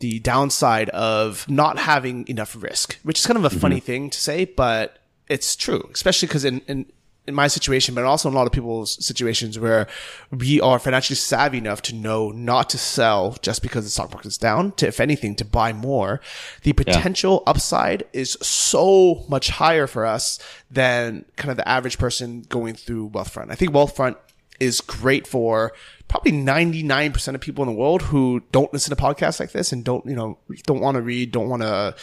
the downside of not having enough risk, which is kind of a mm-hmm. funny thing to say, but it's true, especially because in, in in my situation, but also in a lot of people's situations where we are financially savvy enough to know not to sell just because the stock market is down, to, if anything, to buy more. The potential yeah. upside is so much higher for us than kind of the average person going through Wealthfront. I think Wealthfront is great for probably 99% of people in the world who don't listen to podcasts like this and don't, you know, don't want to read, don't want to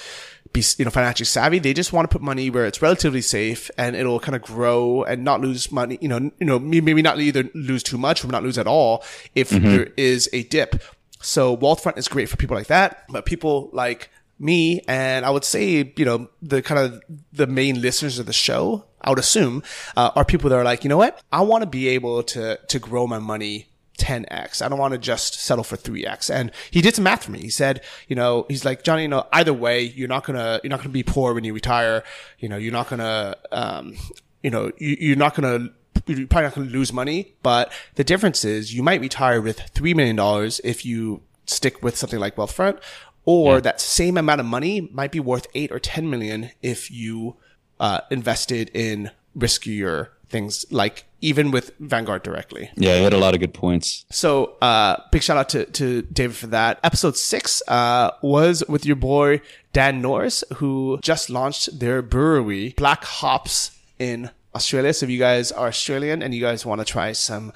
be you know financially savvy. They just want to put money where it's relatively safe and it'll kind of grow and not lose money. You know, you know, maybe not either lose too much or not lose at all if mm-hmm. there is a dip. So Wealthfront is great for people like that, but people like me and I would say you know the kind of the main listeners of the show. I would assume uh, are people that are like, you know what, I want to be able to to grow my money 10x. I don't want to just settle for 3x. And he did some math for me. He said, you know, he's like, Johnny, you know, either way, you're not going to, you're not going to be poor when you retire. You know, you're not going to, um, you know, you, you're not going to, you're probably not going to lose money, but the difference is you might retire with $3 million if you stick with something like Wealthfront, or yeah. that same amount of money might be worth eight or 10 million if you, uh, invested in riskier things like even with Vanguard directly. Yeah, he had a lot of good points. So, uh, big shout out to, to David for that. Episode six, uh, was with your boy Dan Norris, who just launched their brewery, Black Hops in Australia. So if you guys are Australian and you guys want to try some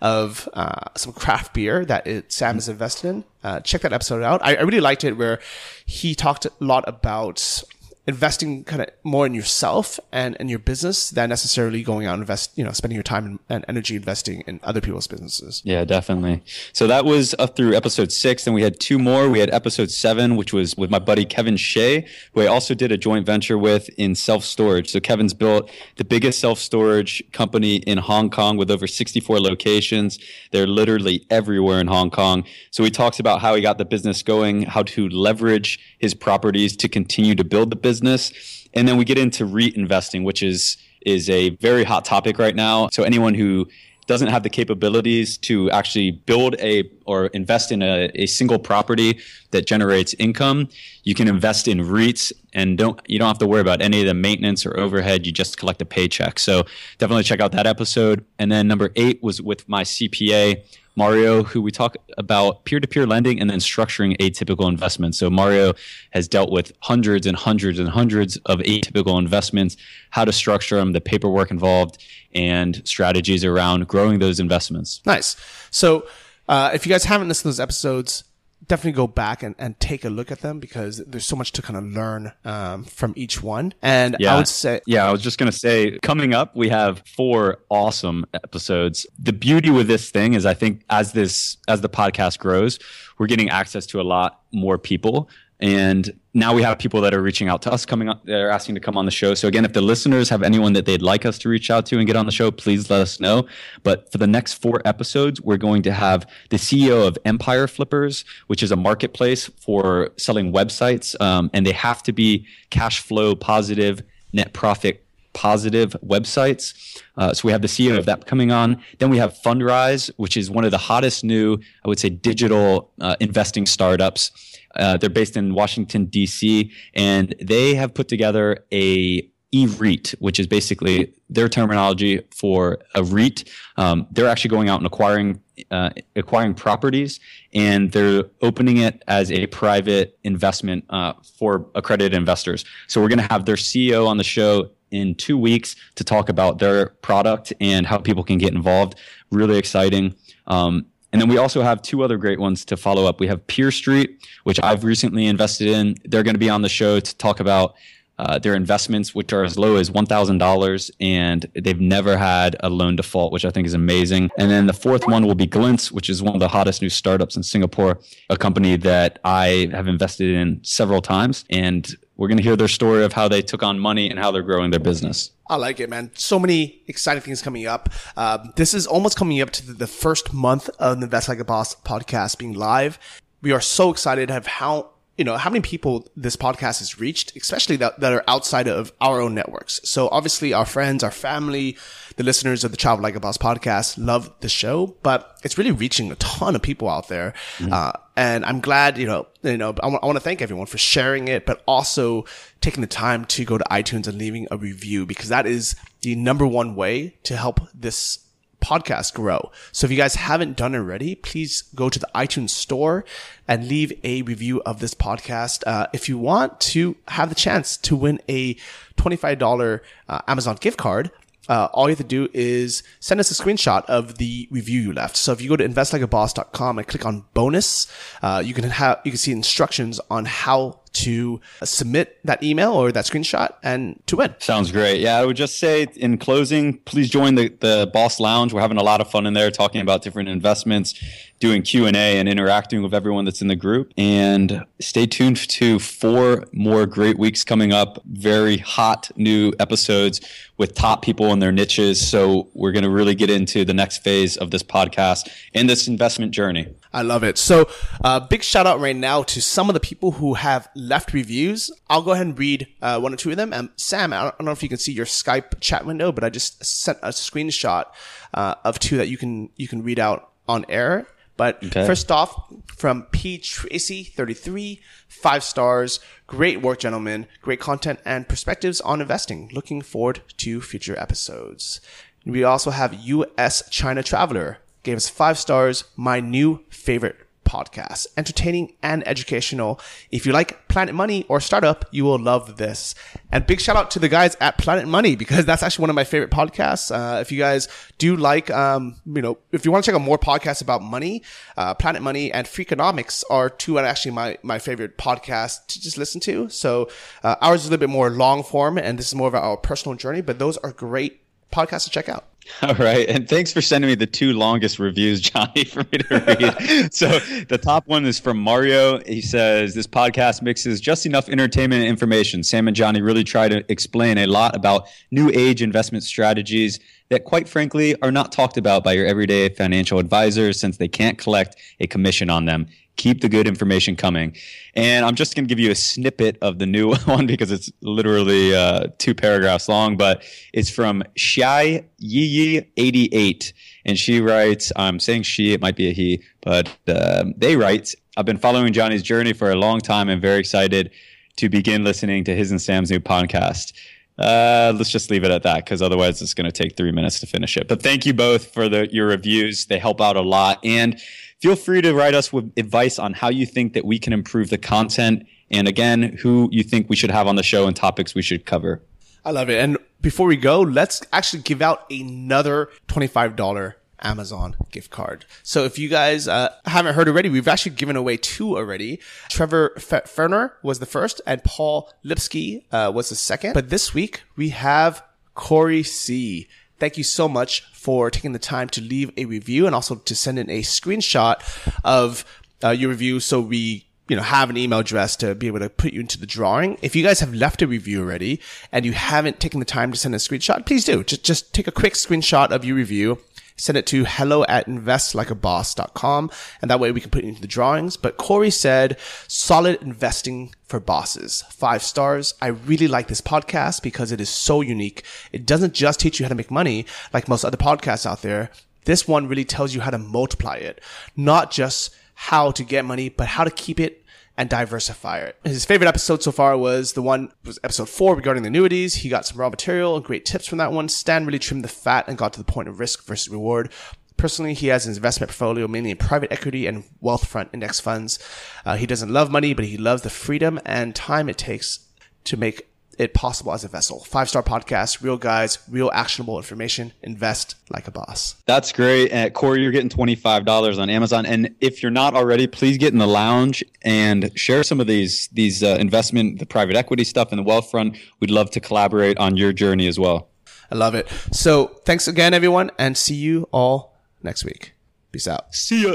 of uh, some craft beer that it, Sam is invested in, uh, check that episode out. I, I, really liked it where he talked a lot about investing kind of more in yourself and, and your business than necessarily going out and invest, you know, spending your time and energy investing in other people's businesses. Yeah, definitely. So that was up through episode six. Then we had two more. We had episode seven, which was with my buddy Kevin Shea, who I also did a joint venture with in self storage. So Kevin's built the biggest self storage company in Hong Kong with over 64 locations. They're literally everywhere in Hong Kong. So he talks about how he got the business going, how to leverage his properties to continue to build the business business. And then we get into REIT investing, which is is a very hot topic right now. So anyone who doesn't have the capabilities to actually build a or invest in a, a single property that generates income, you can invest in REITs and don't you don't have to worry about any of the maintenance or overhead. You just collect a paycheck. So definitely check out that episode. And then number eight was with my CPA Mario, who we talk about peer to peer lending and then structuring atypical investments. So, Mario has dealt with hundreds and hundreds and hundreds of atypical investments, how to structure them, the paperwork involved, and strategies around growing those investments. Nice. So, uh, if you guys haven't listened to those episodes, definitely go back and, and take a look at them because there's so much to kind of learn um, from each one. And yeah. I would say, yeah, I was just going to say, coming up, we have four awesome episodes. The beauty with this thing is, I think, as this as the podcast grows, we're getting access to a lot more people. And now we have people that are reaching out to us coming up, they're asking to come on the show. So again, if the listeners have anyone that they'd like us to reach out to and get on the show, please let us know. But for the next four episodes, we're going to have the CEO of Empire Flippers, which is a marketplace for selling websites. Um, and they have to be cash flow positive, net profit positive websites. Uh, so we have the CEO of that coming on. Then we have Fundrise, which is one of the hottest new, I would say, digital uh, investing startups. Uh, they're based in Washington D.C. and they have put together a e-REIT, which is basically their terminology for a REIT. Um, they're actually going out and acquiring uh, acquiring properties, and they're opening it as a private investment uh, for accredited investors. So we're going to have their CEO on the show in two weeks to talk about their product and how people can get involved. Really exciting. Um, and then we also have two other great ones to follow up. We have Peer Street, which I've recently invested in. They're going to be on the show to talk about uh, their investments, which are as low as $1,000, and they've never had a loan default, which I think is amazing. And then the fourth one will be Glints, which is one of the hottest new startups in Singapore, a company that I have invested in several times. And we're going to hear their story of how they took on money and how they're growing their business. I like it, man. So many exciting things coming up. Uh, this is almost coming up to the first month of the Invest Like a Boss podcast being live. We are so excited to have how you know, how many people this podcast has reached, especially that, that are outside of our own networks. So obviously our friends, our family, the listeners of the Travel Like a Boss podcast love the show, but it's really reaching a ton of people out there. Mm-hmm. Uh, and I'm glad, you know, you know, I, w- I want to thank everyone for sharing it, but also taking the time to go to iTunes and leaving a review because that is the number one way to help this podcast grow. So if you guys haven't done it already, please go to the iTunes store and leave a review of this podcast. Uh, if you want to have the chance to win a $25 uh, Amazon gift card, uh, all you have to do is send us a screenshot of the review you left. So if you go to investlikeaboss.com and click on bonus, uh, you can have, you can see instructions on how to submit that email or that screenshot and to win. Sounds great. Yeah, I would just say in closing, please join the, the Boss Lounge. We're having a lot of fun in there talking about different investments, doing Q&A and interacting with everyone that's in the group. And stay tuned to four more great weeks coming up. Very hot new episodes with top people in their niches. So we're going to really get into the next phase of this podcast and this investment journey. I love it. So, uh, big shout out right now to some of the people who have left reviews. I'll go ahead and read uh, one or two of them. Um, Sam, I don't know if you can see your Skype chat window, but I just sent a screenshot uh, of two that you can you can read out on air. But okay. first off, from P Tracy, 33, five stars. Great work, gentlemen. Great content and perspectives on investing. Looking forward to future episodes. We also have US China Traveler, gave us five stars. My new favorite podcast, entertaining and educational. If you like Planet Money or Startup, you will love this. And big shout out to the guys at Planet Money because that's actually one of my favorite podcasts. Uh, if you guys do like, um, you know, if you want to check out more podcasts about money, uh, Planet Money and Freakonomics are two of actually my, my favorite podcasts to just listen to. So, uh, ours is a little bit more long form and this is more of our personal journey, but those are great podcasts to check out. All right. And thanks for sending me the two longest reviews, Johnny, for me to read. so the top one is from Mario. He says, This podcast mixes just enough entertainment and information. Sam and Johnny really try to explain a lot about new age investment strategies that, quite frankly, are not talked about by your everyday financial advisors since they can't collect a commission on them keep the good information coming. And I'm just going to give you a snippet of the new one because it's literally uh, two paragraphs long, but it's from Shy Yi 88 And she writes, I'm saying she, it might be a he, but uh, they write, I've been following Johnny's journey for a long time and very excited to begin listening to his and Sam's new podcast. Uh, let's just leave it at that because otherwise it's going to take three minutes to finish it. But thank you both for the, your reviews. They help out a lot. And Feel free to write us with advice on how you think that we can improve the content and again, who you think we should have on the show and topics we should cover. I love it. And before we go, let's actually give out another $25 Amazon gift card. So if you guys uh, haven't heard already, we've actually given away two already. Trevor Ferner was the first and Paul Lipsky uh, was the second. But this week we have Corey C. Thank you so much for taking the time to leave a review and also to send in a screenshot of uh, your review so we you know, have an email address to be able to put you into the drawing. If you guys have left a review already and you haven't taken the time to send a screenshot, please do. Just, just take a quick screenshot of your review send it to hello at investlikeaboss.com. And that way we can put it into the drawings. But Corey said, solid investing for bosses. Five stars. I really like this podcast because it is so unique. It doesn't just teach you how to make money like most other podcasts out there. This one really tells you how to multiply it, not just how to get money, but how to keep it and diversify it. His favorite episode so far was the one was episode four regarding the annuities. He got some raw material and great tips from that one. Stan really trimmed the fat and got to the point of risk versus reward. Personally, he has his investment portfolio mainly in private equity and Wealthfront index funds. Uh, he doesn't love money, but he loves the freedom and time it takes to make it possible as a vessel. Five star podcast, real guys, real actionable information. Invest like a boss. That's great. At Corey, you're getting $25 on Amazon. And if you're not already, please get in the lounge and share some of these, these uh, investment, the private equity stuff and the Wealthfront. We'd love to collaborate on your journey as well. I love it. So thanks again, everyone, and see you all next week. Peace out. See ya.